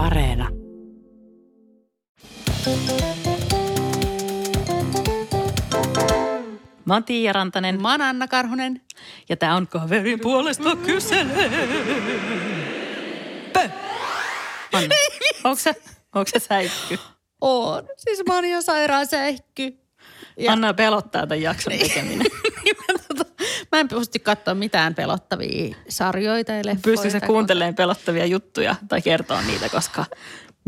Areena. Mä oon Tiia Rantanen Mä oon Anna Karhunen. ja tää on kaverin puolesta kyselee. Anna, onko se, onko se säikky? Oon. Siis mä oon ihan sairaan sähky. Ja- Anna pelottaa tämän jakson tekeminen. mä en pysty katsoa mitään pelottavia sarjoja tai leffoja. Kuuntelemaan pelottavia juttuja tai kertoa niitä, koska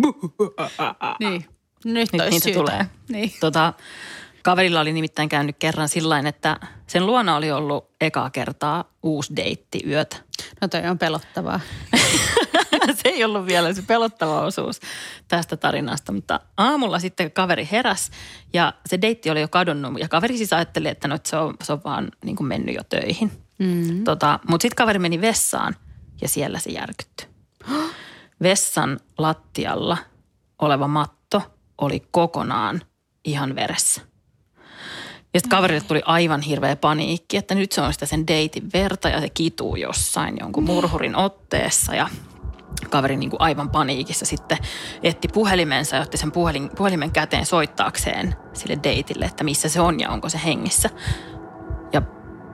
ko- Niin. Nyt, nyt niitä syytä. tulee. Niin. Tota, kaverilla oli nimittäin käynyt kerran sillä että sen luona oli ollut ekaa kertaa uusi deitti yötä. No toi on pelottavaa. se ei ollut vielä se pelottava osuus tästä tarinasta, mutta aamulla sitten kaveri heräs ja se deitti oli jo kadonnut ja kaveri siis ajatteli, että no, että se, on, se on vaan niin kuin mennyt jo töihin. Mm. Tota, mutta sitten kaveri meni vessaan ja siellä se järkyttyi. Vessan lattialla oleva matto oli kokonaan ihan veressä. Ja sitten kaverille tuli aivan hirveä paniikki, että nyt se on sitä sen deitin verta ja se kituu jossain jonkun murhurin otteessa ja kaveri niin kuin aivan paniikissa sitten etti puhelimensa ja otti sen puhelin, puhelimen käteen soittaakseen sille deitille, että missä se on ja onko se hengissä. Ja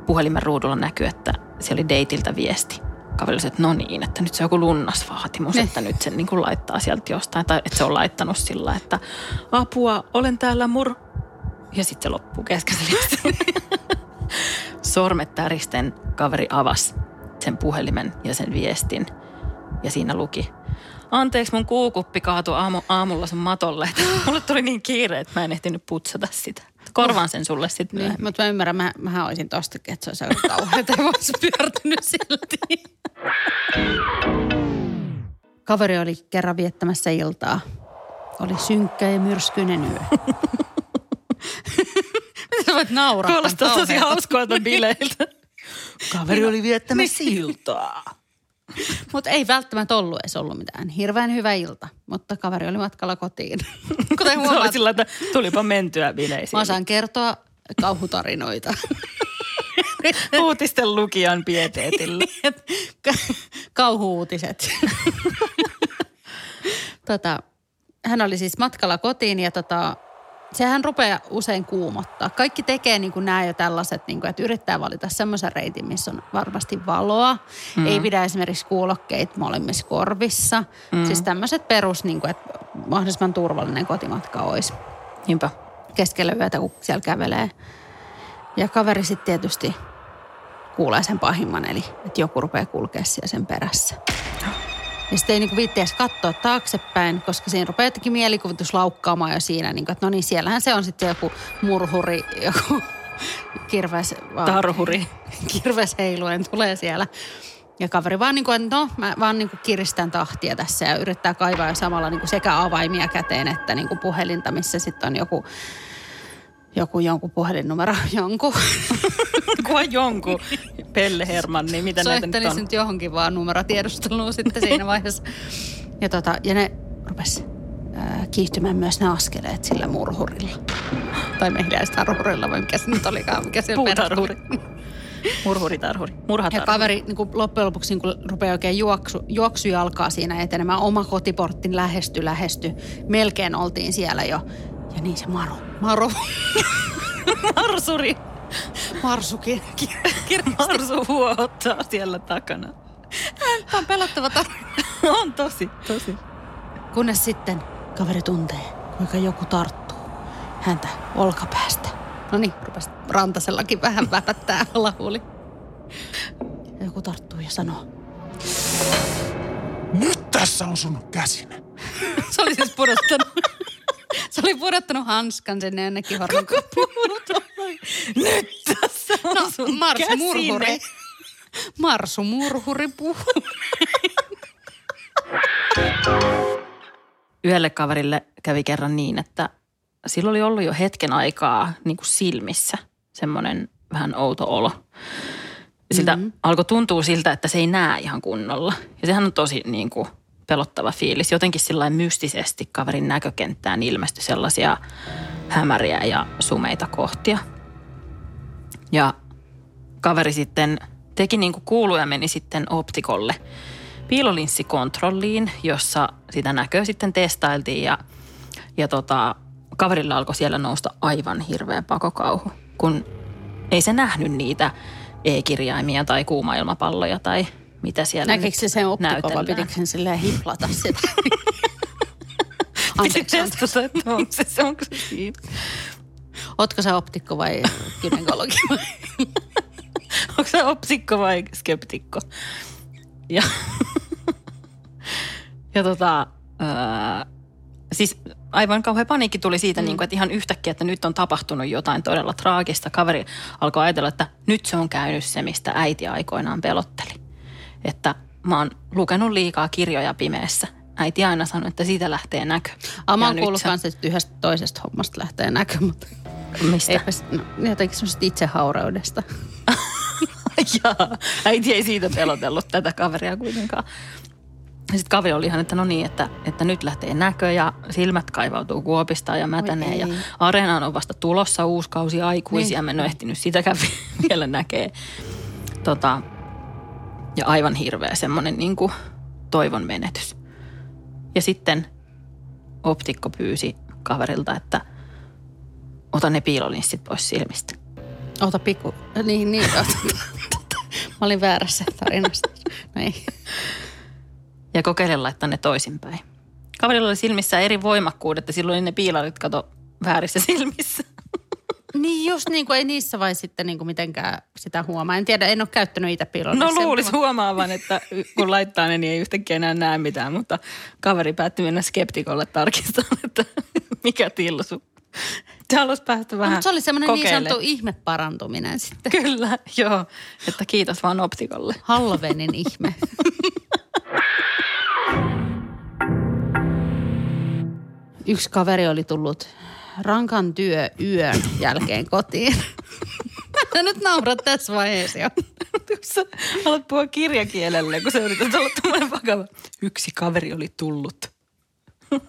puhelimen ruudulla näkyy, että se oli deitiltä viesti. Kaveri oli, että no niin, että nyt se on joku lunnasvaatimus, Ne. että nyt se niin kuin laittaa sieltä jostain. Tai että se on laittanut sillä, että apua, olen täällä mur... Ja sitten se loppuu kesken. Sormet täristen kaveri avasi sen puhelimen ja sen viestin. Ja siinä luki, anteeksi mun kuukuppi kaatui aamu, aamulla sun matolle. Mulle tuli niin kiire, että mä en ehtinyt putsata sitä. Korvaan sen sulle sitten Niin, mutta mä ymmärrän, mä, mähän olisin tostakin, että se olisi aika kauheaa, että voisi pyörtynyt silti. Kaveri oli kerran viettämässä iltaa. Oli synkkä ja myrskyinen yö. Mitä sä voit nauraa? Kuulostaa tosi hauskoilta bileiltä. Kaveri oli viettämässä iltaa. Mutta ei välttämättä ollut edes ollut mitään. Hirveän hyvä ilta, mutta kaveri oli matkalla kotiin. Kuten huomaat, sillä, että tulipa mentyä bileisiin. mä osaan kertoa kauhutarinoita. Uutisten lukijan pieteetillä. Ka- Kauhuutiset. tota, hän oli siis matkalla kotiin ja tota, sehän rupeaa usein kuumottaa. Kaikki tekee niin kuin nämä jo tällaiset, niin kuin, että yrittää valita semmoisen reitin, missä on varmasti valoa. Mm. Ei pidä esimerkiksi kuulokkeita molemmissa korvissa. Mm. Siis tämmöiset perus, niin kuin, että mahdollisimman turvallinen kotimatka olisi Niinpä. keskellä yötä, kun siellä kävelee. Ja kaveri sitten tietysti kuulee sen pahimman, eli että joku rupeaa kulkea siellä sen perässä. Ja sitten ei niinku viitti edes katsoa taaksepäin, koska siinä rupeaa jotenkin mielikuvitus laukkaamaan jo siinä, niinku, että no niin, siellähän se on sitten joku murhuri, joku kirves, vaan, Tarhuri. kirves heiluen tulee siellä. Ja kaveri vaan niin kuin, että no mä vaan niin kuin kiristän tahtia tässä ja yrittää kaivaa ja samalla niin kuin sekä avaimia käteen että niin kuin puhelinta, missä sitten on joku, joku jonkun puhelinnumero, jonkun. Kunhan jonkun Pelle Herman, niin mitä näitä nyt on? nyt johonkin vaan numerotiedusteluun sitten siinä vaiheessa. Ja, tota, ja ne rupes ää, kiihtymään myös ne askeleet sillä murhurilla. Tai mehiläistarhurilla, vai mikä se nyt olikaan, mikä se Puutarhuri. Murhuritarhuri. Ja Murhatarhuri. kaveri niin kuin loppujen lopuksi niin kuin rupeaa oikein juoksu, juoksujalkaa siinä etenemään. Oma kotiporttin lähesty, lähesty. Melkein oltiin siellä jo. Ja niin se Maru, Maru, Marsuri. Marsukin. Marsu huottaa siellä takana. Tämä on pelottava tarina. On tosi, tosi. Kunnes sitten kaveri tuntee, kuinka joku tarttuu häntä olkapäästä. No niin, rupesi rantasellakin vähän väpättää lauli. Ja joku tarttuu ja sanoo, Nyt tässä on sun käsinä. se oli siis pudottanut, se oli pudottanut hanskan sinne jonnekin horron Nyt tässä on No, sun Marsu käsine. Murhuri. Marsu Murhuri puhuu. Yhdelle kaverille kävi kerran niin, että sillä oli ollut jo hetken aikaa niin kuin silmissä semmoinen vähän outo olo. Siltä mm-hmm. alkoi tuntua siltä, että se ei näe ihan kunnolla. Ja sehän on tosi niin kuin pelottava fiilis. Jotenkin sillä mystisesti kaverin näkökenttään ilmestyi sellaisia hämäriä ja sumeita kohtia. Ja kaveri sitten teki niin kuin kuului ja meni sitten optikolle piilolinssikontrolliin, jossa sitä näköä sitten testailtiin ja, ja tota, kaverilla alkoi siellä nousta aivan hirveä pakokauhu, kun ei se nähnyt niitä e-kirjaimia tai kuumailmapalloja tai mitä siellä Näkikö se sen optikko vai näytellään. pitikö sen silleen hiplata sitä? Anteeksi, testata, että onko se, onko se siinä. Ootko sä optikko vai gynekologi? Onko se opsikko vai skeptikko? Ja, ja tota, ää, siis aivan kauhean paniikki tuli siitä, mm. niin kuin, että ihan yhtäkkiä, että nyt on tapahtunut jotain todella traagista. Kaveri alkoi ajatella, että nyt se on käynyt se, mistä äiti aikoinaan pelotteli. Että mä oon lukenut liikaa kirjoja pimeässä. Äiti aina sanoi, että siitä lähtee näkö. Ah, mä oon kuullut se- kanssa, että yhdestä toisesta hommasta lähtee näkö, mutta Mistä? eipä, no, jotenkin semmoisesta itsehaureudesta. Jaa, äiti ei siitä pelotellut tätä kaveria kuitenkaan. Sitten kaveri oli ihan, että no niin, että, että nyt lähtee näkö ja silmät kaivautuu kuopista ja mätänee. Ja areenaan on vasta tulossa uusi kausi aikuisia. Niin. Mä en ole ehtinyt sitäkään vielä näkee. Tota, ja aivan hirveä semmoinen niin kuin toivon menetys. Ja sitten optikko pyysi kaverilta, että ota ne piilolinssit pois silmistä. Ota pikku. Niin, niin. Mä olin väärässä tarinasta. No ei. ja kokeile laittaa ne toisinpäin. Kaverilla oli silmissä eri voimakkuudet ja silloin ne piilarit kato väärissä silmissä. Niin just niin kuin ei niissä vai sitten niin kuin mitenkään sitä huomaa. En tiedä, en ole käyttänyt itse piilolla. No luulisi huomaavan, että kun laittaa ne, niin ei yhtäkkiä enää näe mitään, mutta kaveri päätti mennä skeptikolle tarkistamaan, että mikä tilsu. Se halusi päästä vähän Mutta se oli semmoinen niin sanottu ihmeparantuminen sitten. Kyllä, joo. Että kiitos vaan optikolle. Halloweenin ihme. Yksi kaveri oli tullut rankan työ yön jälkeen kotiin. Mä nyt naurat tässä vaiheessa jo. Kun sä alat puhua kirjakielelle, kun sä yrität olla tämmöinen vakava. Yksi kaveri oli tullut.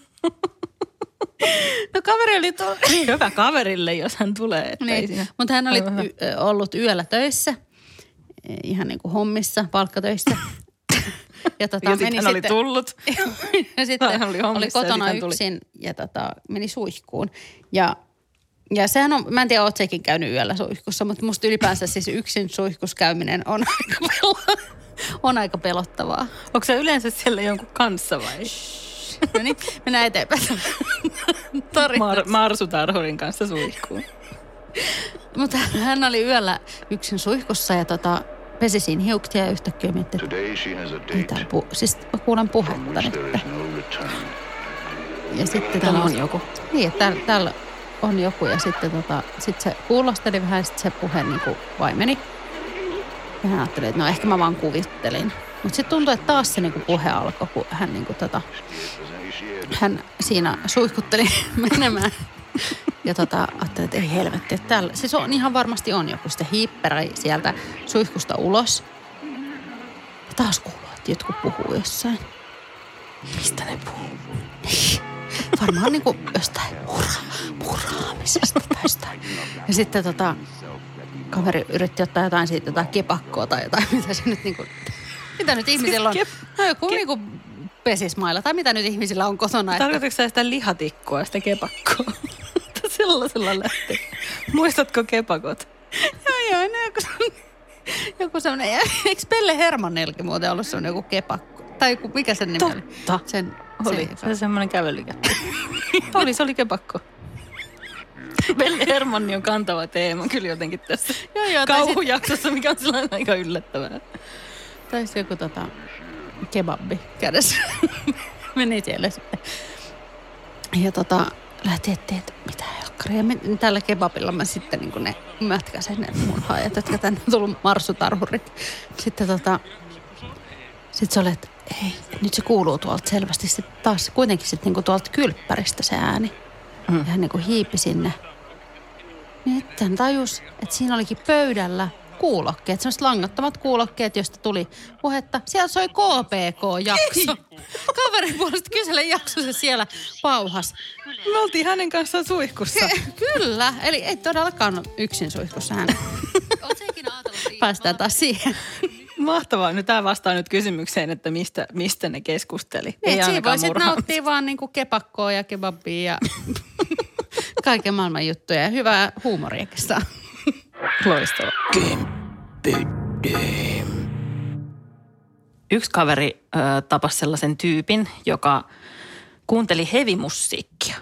No kaveri oli tullut. Hyvä kaverille, jos hän tulee. Niin. Mutta hän oli y- ollut yöllä töissä, e, ihan niin kuin hommissa, palkkatöissä. Ja, tota, Ja sitten hän oli tullut. ja sitten Hän oli oli, ja kotona sitten tuli. yksin ja tota, meni suihkuun. Ja, ja sehän on, mä en tiedä, oot sekin käynyt yöllä suihkussa, mutta musta ylipäänsä siis yksin suihkus käyminen on aika, pel- on aika pelottavaa. Onko se yleensä siellä jonkun kanssa vai? No niin, mennään eteenpäin. Mar- Marsutarhurin kanssa suihkuun. Mutta hän oli yöllä yksin suihkussa ja tota, pesi siinä hiuksia ja yhtäkkiä mietti, että mitä pu- siis mä kuulen puhetta nyt. no. Ja sitten Täällä tota- on joku. Niin, että täällä, täällä on joku ja sitten tota, sit se kuulosteli vähän ja sitten se puhe niin kuin vaimeni. Ja hän ajatteli, että no ehkä mä vaan kuvittelin. Mutta sitten tuntui, että taas se niin kuin puhe alkoi, kun hän, niin kuin tota, hän siinä suihkutteli menemään. Ja tota, ajattelin, että ei helvetti, että täällä, siis on, ihan varmasti on joku sitten hiipperäi sieltä suihkusta ulos. Ja taas kuuluu, että jotkut puhuu jossain. Mistä ne puhuu? Varmaan niin kuin jostain mura, muraamisesta tai jostain. Ja sitten tota, kaveri yritti ottaa jotain siitä, jotain kepakkoa tai jotain, mitä se nyt niin kuin, mitä nyt ihmisillä on. kep- No joku niin kuin pesismailla tai mitä nyt ihmisillä on kotona. Että, Tarkoitatko sä sitä lihatikkua, sitä kepakkoa? Sellaisella lähtee. Muistatko kepakot? joo, joo, no joku, joku semmoinen, ja eikö Pelle Hermannilkin muuten ollut semmoinen joku kepakko? Tai joku, mikä sen nimi oli? Totta. Sen, Oli. Se, Se oli semmoinen kävelykäppi. oli, se oli kepakko. Pelle Hermanni on kantava teema kyllä jotenkin tässä Joo, joo, tai sit- kauhujaksossa, mikä on sellainen aika yllättävää. Tai joku tota, kebabbi kädessä. Meni siellä sitten. Ja tota, lähti etsiä, että mitä helkkaria. Me- Tällä kebabilla mä sitten niin ne mätkäsen ne murhaajat, jotka tänne on tullut marssutarhurit. Sitten tota, sitten se oli, että ei, nyt se kuuluu tuolta selvästi sitten taas kuitenkin sitten niin tuolta kylppäristä se ääni. Mm. Ja hän niin kuin hiipi sinne. Niin sitten hän tajus, että siinä olikin pöydällä kuulokkeet, sellaiset langattomat kuulokkeet, joista tuli puhetta. Siellä soi KPK-jakso. Kaverin puolesta kyselen jakso se siellä pauhas. Me oltiin hänen kanssaan suihkussa. Kyllä, eli ei todellakaan ole yksin suihkussa hän. Päästään taas siihen. mahtavaa. Nyt tämä vastaa nyt kysymykseen, että mistä, mistä ne keskusteli. Niin, siinä ainakaan voisit nauttia vaan niinku kepakkoa ja kebabia ja kaiken maailman juttuja. Ja hyvää huumoriakin saa. Loistavaa. Yksi kaveri ö, tapasi sellaisen tyypin, joka kuunteli hevimusiikkia.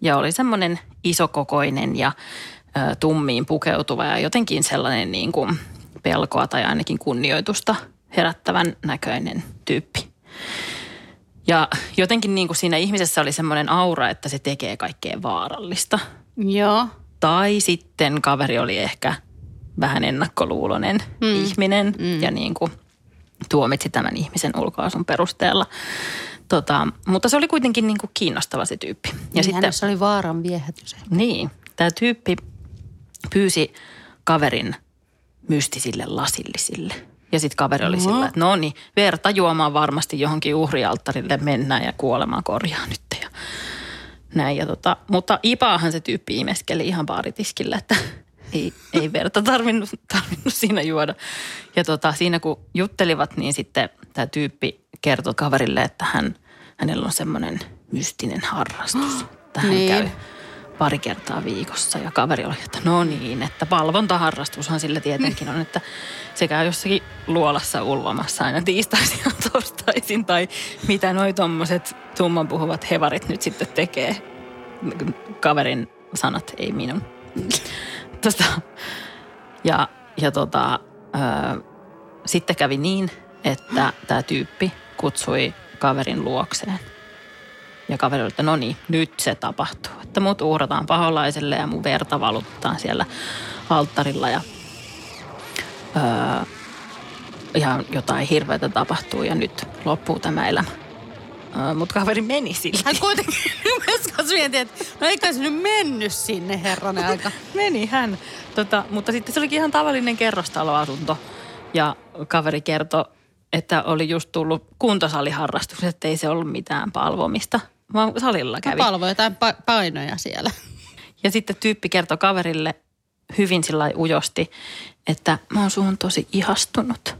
Ja oli semmoinen isokokoinen ja ö, tummiin pukeutuva ja jotenkin sellainen niin kuin pelkoa tai ainakin kunnioitusta herättävän näköinen tyyppi. Ja jotenkin niin kuin siinä ihmisessä oli semmoinen aura, että se tekee kaikkea vaarallista. Joo. Tai sitten kaveri oli ehkä vähän ennakkoluuloinen mm. ihminen mm. ja niin kuin tuomitsi tämän ihmisen ulkoasun perusteella. Tota, mutta se oli kuitenkin niin kuin kiinnostava se tyyppi. Ja Ja sitten, hänessä oli vaaran viehätys. niin, tämä tyyppi pyysi kaverin mystisille lasillisille. Ja sitten kaveri oli sillä, että no niin, verta juomaan varmasti johonkin uhrialttarille mennään ja kuolemaan korjaa nyt. Ja näin. Ja tota, mutta Ipaahan se tyyppi imeskeli ihan baaritiskillä, että ei, ei verta tarvinnut, tarvinnut siinä juoda. Ja tota, siinä kun juttelivat, niin sitten tämä tyyppi kertoi kaverille, että hän, hänellä on semmoinen mystinen harrastus. Että hän Niin. käy pari kertaa viikossa ja kaveri oli, että no niin, että valvontaharrastushan sille tietenkin on, että se käy jossakin luolassa ulvomassa aina tiistaisin ja torstaisin tai mitä noi tommoset tummanpuhuvat hevarit nyt sitten tekee. Kaverin sanat, ei minun. Tosta, ja ja tota, ö, sitten kävi niin, että tämä tyyppi kutsui kaverin luokseen. Ja kaveri oli, että no niin, nyt se tapahtuu. Että mut uhrataan paholaiselle ja mun verta valutetaan siellä alttarilla ja, öö, ja jotain hirveätä tapahtuu ja nyt loppuu tämä elämä. Öö, Mutta kaveri meni silti. Hän kuitenkin myös mietin, että no eikä se nyt mennyt sinne herranen aika. Meni hän. Tota, mutta sitten se olikin ihan tavallinen kerrostaloasunto. Ja kaveri kertoi, että oli just tullut kuntosaliharrastus, että ei se ollut mitään palvomista, vaan salilla kävi. Palvoi jotain pa- painoja siellä. Ja sitten tyyppi kertoi kaverille hyvin sillä ujosti, että mä oon suhun tosi ihastunut.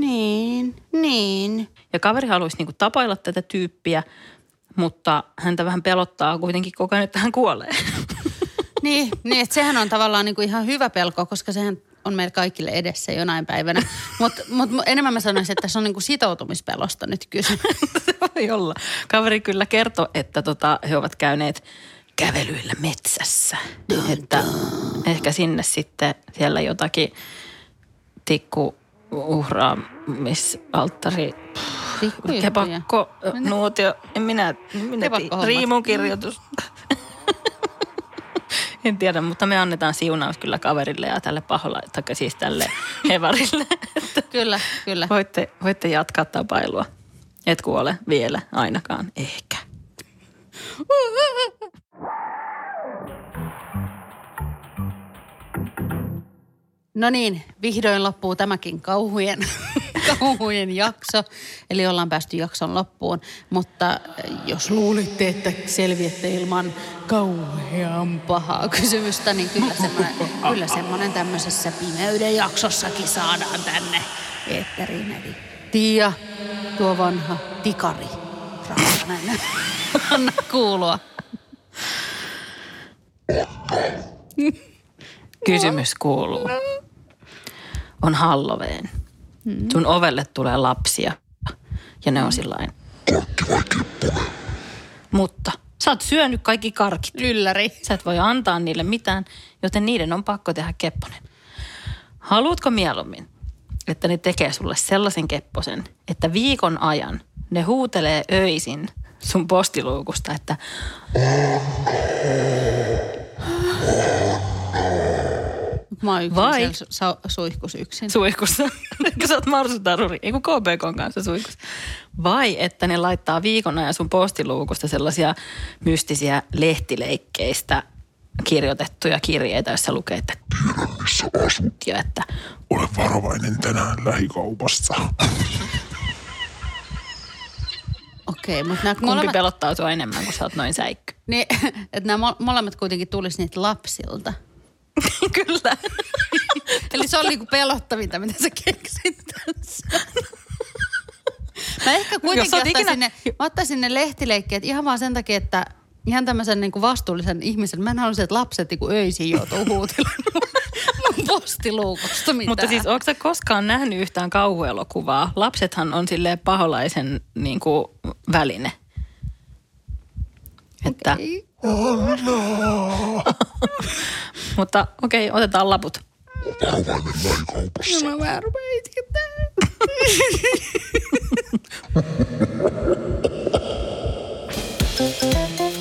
Niin, niin. Ja kaveri haluaisi niinku tapailla tätä tyyppiä, mutta häntä vähän pelottaa kuitenkin koko ajan, että hän kuolee. Niin, niin että sehän on tavallaan niinku ihan hyvä pelko, koska sehän on meillä kaikille edessä jonain päivänä. Mutta mut enemmän mä sanoisin, että se on niinku sitoutumispelosta nyt kysymys. Se voi olla. Kaveri kyllä kertoi, että tota, he ovat käyneet kävelyillä metsässä. Että ehkä sinne sitten siellä jotakin tikku uhraaamisalttari, Tikkuja. kepakko, nuotio, en minä, minä riimunkirjoitus. en tiedä, mutta me annetaan siunaus kyllä kaverille ja tälle paholla, tai siis tälle hevarille. Että Kyllä, kyllä. Voitte, voitte jatkaa tapailua. Et kuole vielä ainakaan, ehkä. No niin, vihdoin loppuu tämäkin kauhujen, kauhujen jakso. Eli ollaan päästy jakson loppuun. Mutta äh, jos luulitte, että selviätte ilman kauhean pahaa kysymystä, niin kyllä semmoinen, kyllä semmoinen tämmöisessä pimeyden jaksossakin saadaan tänne eetteriin. Eli Tiia, tuo vanha tikari. Anna kuulua. Kysymys kuuluu. On Halloween. Sun ovelle tulee lapsia ja ne on sillain. Mutta sä oot syönyt kaikki karkit. Ylläri. Sä et voi antaa niille mitään, joten niiden on pakko tehdä kepponen. Haluatko mieluummin, että ne tekee sulle sellaisen kepposen, että viikon ajan ne huutelee öisin sun postiluukusta, että Mä oon yksin Vai? siellä su- suihkus yksin. suihkussa, kun sä oot marsutaruri, ei kun KPKn kanssa suihkussa. Vai että ne laittaa viikon ajan sun postiluukusta sellaisia mystisiä lehtileikkeistä kirjoitettuja kirjeitä, joissa lukee, että Missä asut? ja että Ole varovainen tänään lähikaupassa. Okei, mutta nämä kumpi molemmat, pelottaa sua enemmän, kun sä oot noin säikky. niin, että nämä mo- molemmat kuitenkin tulisi niitä lapsilta. Kyllä. Eli se oli niinku pelottavinta, mitä sä keksit tässä. Mä ehkä kuitenkin ottaisin, ikinä- ne, mä ottaisin ne lehtileikkeet ihan vaan sen takia, että ihan tämmöisen niin vastuullisen ihmisen. Mä en haluaisi, että lapset niin öisin joutuu huutelemaan mun postiluukosta mitään. Mutta siis onko sä koskaan nähnyt yhtään kauhuelokuvaa? Lapsethan on silleen paholaisen niin kuin, väline. Että, Ei. mutta okei, okay, otetaan laput. Varovainen lähikaupassa. No mä vähän rupean itkettää.